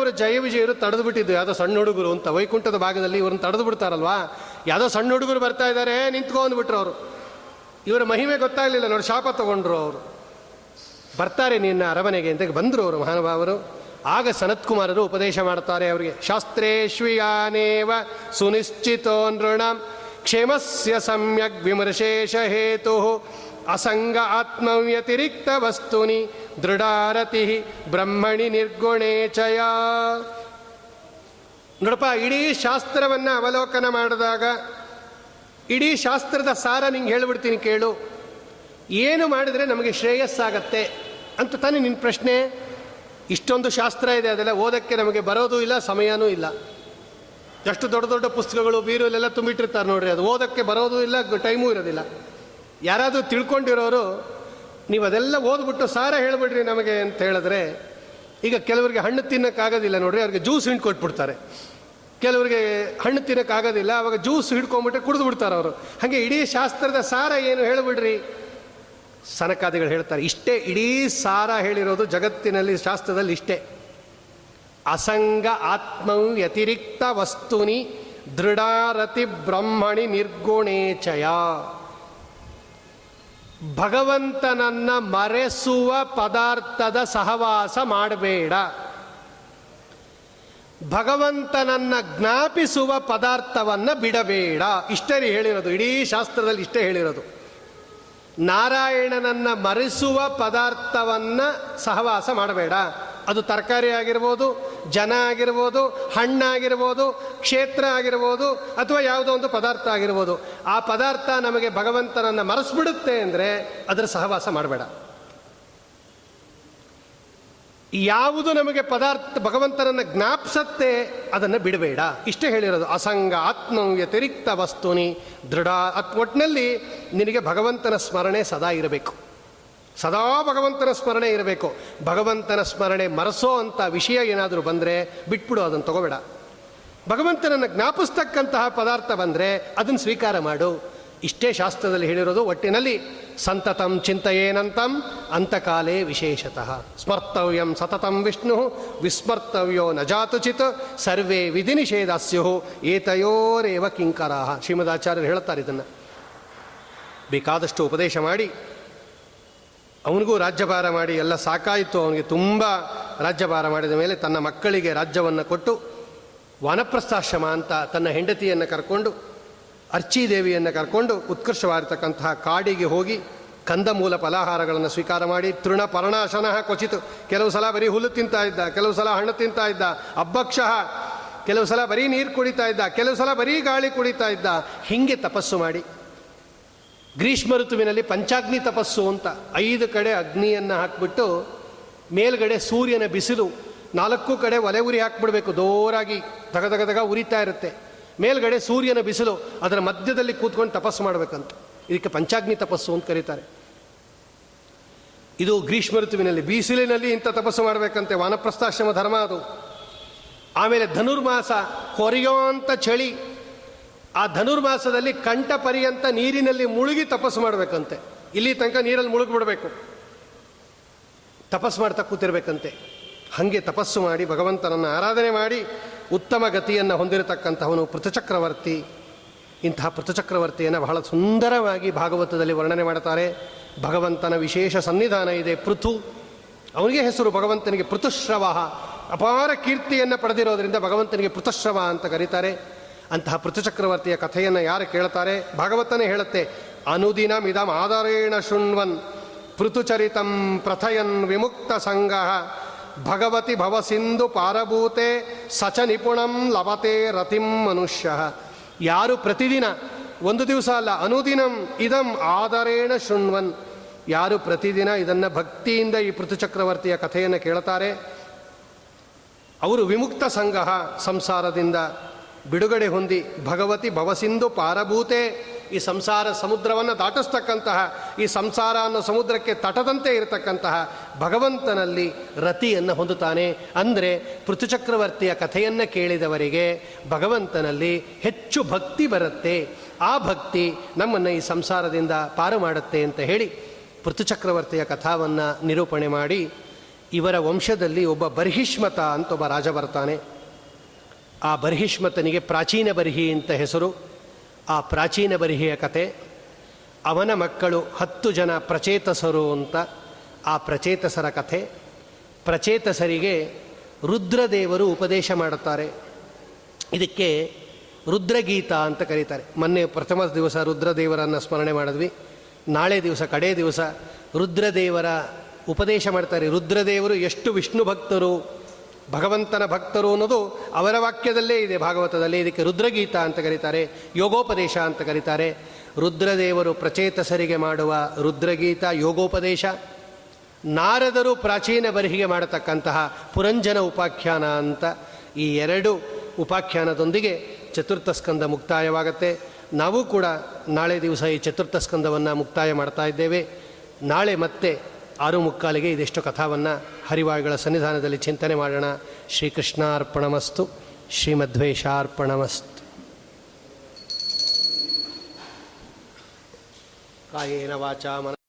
ಅವರು ಜಯ ವಿಜಯರು ತಡೆದು ಬಿಟ್ಟಿದ್ದು. ಯಾವುದೋ ಸಣ್ಣ ಹುಡುಗರು ಅಂತ ವೈಕುಂಠದ ಭಾಗದಲ್ಲಿ ಇವ್ರನ್ನ ತಡೆದು ಬಿಡ್ತಾರಲ್ವಾ? ಯಾವುದೋ ಸಣ್ಣ ಹುಡುಗರು ಬರ್ತಾ ಇದ್ದಾರೆ ನಿಂತ್ಕೊಂಡ್ಬಿಟ್ರು ಅವರು. ಇವರ ಮಹಿಮೆ ಗೊತ್ತಾಗಲಿಲ್ಲ ನೋಡಿ, ಶಾಪ ತಗೊಂಡ್ರು ಅವರು. ಬರ್ತಾರೆ ನಿನ್ನ ಅರಮನೆಗೆ ಅಂತ ಬಂದರು ಅವರು ಮಹಾನುಭಾವರು ಆಗ ಸನತ್ಕುಮಾರರು ಉಪದೇಶ ಮಾಡ್ತಾರೆ ಅವರಿಗೆ ಶಾಸ್ತ್ರೇಶ್ವಿಯಾನೇವ ಸುನಿಶ್ಚಿತೋ ನೃಣ ಕ್ಷೇಮಸ್ಯ ಸಮ್ಯಕ್ ವಿಮರ್ಶೇಷ ಹೇತು. ಅಸಂಗ ಆತ್ಮವ್ಯತಿರಿಕ್ತ ವಸ್ತುನಿ ದೃಢಾರತಿ ಬ್ರಹ್ಮಣಿ ನಿರ್ಗುಣೇ ಚಯ. ನೋಡಪ್ಪ, ಇಡೀ ಶಾಸ್ತ್ರವನ್ನು ಅವಲೋಕನ ಮಾಡಿದಾಗ, ಇಡೀ ಶಾಸ್ತ್ರದ ಸಾರ ನಿಂಗೆ ಹೇಳ್ಬಿಡ್ತೀನಿ ಕೇಳು. ಏನು ಮಾಡಿದರೆ ನಮಗೆ ಶ್ರೇಯಸ್ಸಾಗತ್ತೆ ಅಂತ ತಾನೇ ನಿನ್ನ ಪ್ರಶ್ನೆ. ಇಷ್ಟೊಂದು ಶಾಸ್ತ್ರ ಇದೆ, ಅದೆಲ್ಲ ಓದಕ್ಕೆ ನಮಗೆ ಬರೋದು ಇಲ್ಲ, ಸಮಯನೂ ಇಲ್ಲ. ಎಷ್ಟು ದೊಡ್ಡ ದೊಡ್ಡ ಪುಸ್ತಕಗಳು ಬೀರೂಲೆಲ್ಲ ತುಂಬಿಟ್ಟಿರ್ತಾರೆ ನೋಡ್ರಿ, ಅದು ಓದೋಕ್ಕೆ ಬರೋದು ಇಲ್ಲ, ಟೈಮೂ ಇರೋದಿಲ್ಲ. ಯಾರಾದರೂ ತಿಳ್ಕೊಂಡಿರೋರು ನೀವು ಅದೆಲ್ಲ ಓದ್ಬಿಟ್ಟು ಸಾರ ಹೇಳ್ಬಿಡ್ರಿ ನಮಗೆ ಅಂತ ಹೇಳಿದ್ರೆ, ಈಗ ಕೆಲವರಿಗೆ ಹಣ್ಣು ತಿನ್ನೋಕ್ಕಾಗೋದಿಲ್ಲ ನೋಡ್ರಿ, ಅವ್ರಿಗೆ ಜ್ಯೂಸ್ ಹಿಂಡ್ ಕೊಟ್ಬಿಡ್ತಾರೆ. ಕೆಲವರಿಗೆ ಹಣ್ಣು ತಿನ್ನೋಕ್ಕಾಗೋದಿಲ್ಲ, ಅವಾಗ ಜ್ಯೂಸ್ ಹಿಡ್ಕೊಂಬಿಟ್ಟು ಕುಡಿದು ಬಿಡ್ತಾರೆ ಅವರು. ಹಾಗೆ ಇಡೀ ಶಾಸ್ತ್ರದ ಸಾರ ಏನು ಹೇಳ್ಬಿಡ್ರಿ? ಸನಕಾದಿಗಳು ಹೇಳ್ತಾರೆ, ಇಷ್ಟೇ ಇಡೀ ಸಾರ ಹೇಳಿರೋದು ಜಗತ್ತಿನಲ್ಲಿ, ಶಾಸ್ತ್ರದಲ್ಲಿ ಇಷ್ಟೇ. ಅಸಂಗ ಆತ್ಮವು ವ್ಯತಿರಿಕ್ತ ವಸ್ತುನಿ ದೃಢಾರತಿ ಬ್ರಹ್ಮಣಿ ನಿರ್ಗುಣೇಚಯ. ಭಗವಂತನನ್ನ ಮರೆಸುವ ಪದಾರ್ಥದ ಸಹವಾಸ ಮಾಡಬೇಡ. ಭಗವಂತನನ್ನ ಜ್ಞಾಪಿಸುವ ಪದಾರ್ಥವನ್ನ ಬಿಡಬೇಡ. ಇಷ್ಟೇ ಹೇಳಿರೋದು. ಇಡೀ ಶಾಸ್ತ್ರದಲ್ಲಿ ಇಷ್ಟೇ ಹೇಳಿರೋದು. ನಾರಾಯಣನನ್ನ ಮರೆಸುವ ಪದಾರ್ಥವನ್ನ ಸಹವಾಸ ಮಾಡಬೇಡ. ಅದು ತರಕಾರಿ ಆಗಿರ್ಬೋದು ಜನ ಆಗಿರ್ಬೋದು ಹಣ್ಣಾಗಿರ್ಬೋದು ಕ್ಷೇತ್ರ ಆಗಿರ್ಬೋದು, ಅಥವಾ ಯಾವುದೋ ಒಂದು ಪದಾರ್ಥ ಆಗಿರ್ಬೋದು, ಆ ಪದಾರ್ಥ ನಮಗೆ ಭಗವಂತನನ್ನು ಮರೆಸ್ಬಿಡುತ್ತೆ ಅಂದರೆ ಅದರ ಸಹವಾಸ ಮಾಡಬೇಡ. ಯಾವುದು ನಮಗೆ ಪದಾರ್ಥ, ಭಗವಂತನನ್ನು ಜ್ಞಾಪಿಸತ್ತೆ, ಅದನ್ನು ಬಿಡಬೇಡ. ಇಷ್ಟೇ ಹೇಳಿರೋದು, ಅಸಂಗ ಆತ್ಮ ವ್ಯತಿರಿಕ್ತ ವಸ್ತುನಿ ದೃಢ ಅತ್ ಒಟ್ಟಿನಲ್ಲಿ ನಿನಗೆ ಭಗವಂತನ ಸ್ಮರಣೆ ಸದಾ ಇರಬೇಕು. ಸದಾ ಭಗವಂತನ ಸ್ಮರಣೆ ಇರಬೇಕು. ಭಗವಂತನ ಸ್ಮರಣೆ ಮರೆಸೋ ಅಂಥ ವಿಷಯ ಏನಾದರೂ ಬಂದರೆ ಬಿಟ್ಬಿಡು ಅದನ್ನು ತಗೋಬೇಡ. ಭಗವಂತನನ್ನು ಜ್ಞಾಪಿಸ್ತಕ್ಕಂತಹ ಪದಾರ್ಥ ಬಂದರೆ ಅದನ್ನು ಸ್ವೀಕಾರ ಮಾಡು. ಇಷ್ಟೇ ಶಾಸ್ತ್ರದಲ್ಲಿ ಹೇಳಿರೋದು ಒಟ್ಟಿನಲ್ಲಿ, ಸಂತತಂ ಚಿಂತೆಯೇನಂತಂ ಅಂತಕಾಲೇ ವಿಶೇಷತಃ. ಸ್ಮರ್ತವ್ಯಂ ಸತತಂ ವಿಷ್ಣು, ವಿಸ್ಮರ್ತವ್ಯೋ ನ ಜಾತುಚಿತ್, ಸರ್ವೇ ವಿಧಿ ನಿಷೇಧಾಸ್ಯು, ಏತಯೋರೇವ ಕಿಂಕರಾಹ. ಶ್ರೀಮದಾಚಾರ್ಯರು ಹೇಳುತ್ತಾರೆ ಇದನ್ನು. ಬೇಕಾದಷ್ಟು ಉಪದೇಶ ಮಾಡಿ ಅವನಿಗೂ ರಾಜ್ಯಭಾರ ಮಾಡಿ ಎಲ್ಲ ಸಾಕಾಯಿತು. ಅವನಿಗೆ ತುಂಬ ರಾಜ್ಯಭಾರ ಮಾಡಿದ ಮೇಲೆ ತನ್ನ ಮಕ್ಕಳಿಗೆ ರಾಜ್ಯವನ್ನು ಕೊಟ್ಟು ವಾನಪ್ರಸ್ಥಾಶ್ರಮ ಅಂತ ತನ್ನ ಹೆಂಡತಿಯನ್ನು ಕರ್ಕೊಂಡು ಅರ್ಚಿದೇವಿಯನ್ನು ಕರ್ಕೊಂಡು ಉತ್ಕೃಷ್ಟವಾಗಿರ್ತಕ್ಕಂತಹ ಕಾಡಿಗೆ ಹೋಗಿ ಕಂದಮೂಲ ಫಲಾಹಾರಗಳನ್ನು ಸ್ವೀಕಾರ ಮಾಡಿ, ತೃಣ ಪರ್ಣಾಶನ ಕೊಚಿತು. ಕೆಲವು ಸಲ ಬರೀ ಹುಲ್ಲು ತಿಂತಾ ಇದ್ದ, ಕೆಲವು ಸಲ ಹಣ್ಣು ತಿಂತಾ ಇದ್ದ ಅಬ್ಬಕ್ಷಃ ಕೆಲವು ಸಲ ಬರೀ ನೀರು ಕುಡಿತಾ ಇದ್ದ, ಕೆಲವು ಸಲ ಬರೀ ಗಾಳಿ ಕುಡಿತಾ ಇದ್ದ. ಹೀಗೆ ತಪಸ್ಸು ಮಾಡಿ ಗ್ರೀಷ್ಮ ಋತುವಿನಲ್ಲಿ ಪಂಚಾಗ್ನಿ ತಪಸ್ಸು ಅಂತ ಐದು ಕಡೆ ಅಗ್ನಿಯನ್ನು ಹಾಕಿಬಿಟ್ಟು ಮೇಲ್ಗಡೆ ಸೂರ್ಯನ ಬಿಸಿಲು, ನಾಲ್ಕು ಕಡೆ ಒಲೆ ಉರಿ ಹಾಕ್ಬಿಡ್ಬೇಕು ದೋರಾಗಿ ತಗ ಉರಿತಾ ಇರುತ್ತೆ. ಮೇಲ್ಗಡೆ ಸೂರ್ಯನ ಬಿಸಿಲು, ಅದರ ಮಧ್ಯದಲ್ಲಿ ಕೂತ್ಕೊಂಡು ತಪಸ್ಸು ಮಾಡಬೇಕಂತ. ಇದಕ್ಕೆ ಪಂಚಾಗ್ನಿ ತಪಸ್ಸು ಅಂತ ಕರೀತಾರೆ. ಇದು ಗ್ರೀಷ್ಮ ಋತುವಿನಲ್ಲಿ ಬಿಸಿಲಿನಲ್ಲಿ ಇಂಥ ತಪಸ್ಸು ಮಾಡಬೇಕಂತೆ, ವಾನಪ್ರಸ್ಥಾಶ್ರಮ ಧರ್ಮ ಅದು. ಆಮೇಲೆ ಧನುರ್ಮಾಸ ಅಂತ ಚಳಿ ಆ ಧನುರ್ಮಾಸದಲ್ಲಿ ಕಂಠ ಪರ್ಯಂತ ನೀರಿನಲ್ಲಿ ಮುಳುಗಿ ತಪಸ್ಸು ಮಾಡಬೇಕಂತೆ. ಇಲ್ಲಿ ತನಕ ನೀರಲ್ಲಿ ಮುಳುಗಿಬಿಡಬೇಕು. ತಪಸ್ಸು ಮಾಡ್ತಾ ಕೂತಿರ್ಬೇಕಂತೆ. ಹಾಗೆ ತಪಸ್ಸು ಮಾಡಿ ಭಗವಂತನನ್ನು ಆರಾಧನೆ ಮಾಡಿ ಉತ್ತಮ ಗತಿಯನ್ನು ಹೊಂದಿರತಕ್ಕಂಥವನು ಪೃಥಚಕ್ರವರ್ತಿ. ಇಂತಹ ಪೃಥಚಕ್ರವರ್ತಿಯನ್ನು ಬಹಳ ಸುಂದರವಾಗಿ ಭಾಗವತದಲ್ಲಿ ವರ್ಣನೆ ಮಾಡ್ತಾರೆ ಭಗವಂತನ ವಿಶೇಷ ಸನ್ನಿಧಾನ ಇದೆ ಪೃಥು. ಅವನಿಗೆ ಹೆಸರು ಭಗವಂತನಿಗೆ ಪೃಥುಶ್ರವ ಅಪಾರ ಕೀರ್ತಿಯನ್ನು ಪಡೆದಿರೋದ್ರಿಂದ ಭಗವಂತನಿಗೆ ಪೃಥಶ್ರವ ಅಂತ ಕರೀತಾರೆ. ಅಂತಹ ಪೃಥುಚಕ್ರವರ್ತಿಯ ಕಥೆಯನ್ನು ಯಾರು ಕೇಳ್ತಾರೆ? ಭಾಗವತನೇ ಹೇಳುತ್ತೆ, ಅನುದಿನ ಇದಂ ಆಧಾರೇಣ ಶೃಣ್ವನ್ ಪೃಥುಚರಿತಂ ಪ್ರಥಯನ್ ವಿಮುಕ್ತ ಸಂಘ ಭಗವತಿ ಭವಸಿಂಧು ಪಾರಭೂತೆ ಸಚ ನಿಪುಣಂ ಲಭತೆ ರತಿಂ ಮನುಷ್ಯ. ಯಾರು ಪ್ರತಿದಿನ, ಒಂದು ದಿವಸ ಅಲ್ಲ, ಅನುದಿನಂ ಇದಂ ಆದರೇಣ ಶೃಣ್ವನ್. ಯಾರು ಪ್ರತಿದಿನ ಇದನ್ನು ಭಕ್ತಿಯಿಂದ ಈ ಪೃಥುಚಕ್ರವರ್ತಿಯ ಕಥೆಯನ್ನು ಕೇಳ್ತಾರೆ? ಅವರು ವಿಮುಕ್ತ ಸಂಘ ಸಂಸಾರದಿಂದ ಬಿಡುಗಡೆ ಹೊಂದಿ ಭಗವತಿ ಭವಸಿಂಧು ಪಾರಭೂತೆ ಈ ಸಂಸಾರ ಸಮುದ್ರವನ್ನು ದಾಟಿಸ್ತಕ್ಕಂತಹ, ಈ ಸಂಸಾರ ಅನ್ನೋ ಸಮುದ್ರಕ್ಕೆ ತಟದಂತೆ ಇರತಕ್ಕಂತಹ ಭಗವಂತನಲ್ಲಿ ರತಿಯನ್ನು ಹೊಂದುತ್ತಾನೆ. ಅಂದರೆ ಪೃಥುಚಕ್ರವರ್ತಿಯ ಕಥೆಯನ್ನು ಕೇಳಿದವರಿಗೆ ಭಗವಂತನಲ್ಲಿ ಹೆಚ್ಚು ಭಕ್ತಿ ಬರುತ್ತೆ. ಆ ಭಕ್ತಿ ನಮ್ಮನ್ನು ಈ ಸಂಸಾರದಿಂದ ಪಾರು ಮಾಡುತ್ತೆ ಅಂತ ಹೇಳಿ ಪೃಥುಚಕ್ರವರ್ತಿಯ ಕಥಾವನ್ನು ನಿರೂಪಣೆ ಮಾಡಿ ಇವರ ವಂಶದಲ್ಲಿ ಒಬ್ಬ ಬರ್ಹಿಷ್ಮತ ಅಂತ ಒಬ್ಬ ರಾಜ ಬರ್ತಾನೆ. ಆ ಬರ್ಹಿಷ್ಮತನಿಗೆ ಪ್ರಾಚೀನ ಬರ್ಹಿ ಅಂತ ಹೆಸರು. ಆ ಪ್ರಾಚೀನ ಬರ್ಹಿಯ ಕತೆ, ಅವನ ಮಕ್ಕಳು ಹತ್ತು ಜನ ಪ್ರಚೇತಸರು ಅಂತ ಆ ಪ್ರಚೇತಸರ ಕಥೆ ಪ್ರಚೇತಸರಿಗೆ ರುದ್ರದೇವರು ಉಪದೇಶ ಮಾಡುತ್ತಾರೆ. ಇದಕ್ಕೆ ರುದ್ರಗೀತ ಅಂತ ಕರೀತಾರೆ. ಮೊನ್ನೆ ಪ್ರಥಮ ದಿವಸ ರುದ್ರದೇವರನ್ನು ಸ್ಮರಣೆ ಮಾಡಿದ್ವಿ. ನಾಳೆ ದಿವಸ, ಕಡೇ ದಿವಸ ರುದ್ರದೇವರ ಉಪದೇಶ ಮಾಡ್ತಾರೆ. ರುದ್ರದೇವರು ಎಷ್ಟು ವಿಷ್ಣು ಭಕ್ತರು ಭಗವಂತನ ಭಕ್ತರು ಅನ್ನೋದು ಅವರ ವಾಕ್ಯದಲ್ಲೇ ಇದೆ. ಭಾಗವತದಲ್ಲಿ ಇದಕ್ಕೆ ರುದ್ರಗೀತ ಅಂತ ಕರೀತಾರೆ, ಯೋಗೋಪದೇಶ ಅಂತ ಕರೀತಾರೆ. ರುದ್ರದೇವರು ಪ್ರಚೇತಸರಿಗೆ ಮಾಡುವ ರುದ್ರಗೀತ, ಯೋಗೋಪದೇಶ. ನಾರದರು ಪ್ರಾಚೀನ ಬರಿಹಿಗೆ ಮಾಡತಕ್ಕಂತಹ ಪುರಂಜನ ಉಪಾಖ್ಯಾನ ಅಂತ ಈ ಎರಡು ಉಪಾಖ್ಯಾನದೊಂದಿಗೆ ಚತುರ್ಥ ಸ್ಕಂದ ಮುಕ್ತಾಯವಾಗತ್ತೆ. ನಾವು ಕೂಡ ನಾಳೆ ದಿವಸ ಈ ಚತುರ್ಥ ಸ್ಕಂದವನ್ನು ಮುಕ್ತಾಯ ಮಾಡ್ತಾ ಇದ್ದೇವೆ. ನಾಳೆ ಮತ್ತೆ ಆರು ಮುಕ್ಕಾಲಿಗೆ ಇದೆಷ್ಟು ಕಥಾವನ್ನು ಹರಿವಾಯುಗಳ ಸನ್ನಿಧಾನದಲ್ಲಿ ಚಿಂತನೆ ಮಾಡೋಣ. ಶ್ರೀಕೃಷ್ಣಾರ್ಪಣಮಸ್ತು. ಶ್ರೀಮಧ್ವೇಶಾರ್ಪಣಮಸ್ತು ಕಾಯೇನ ವಾಚಾ ಮನ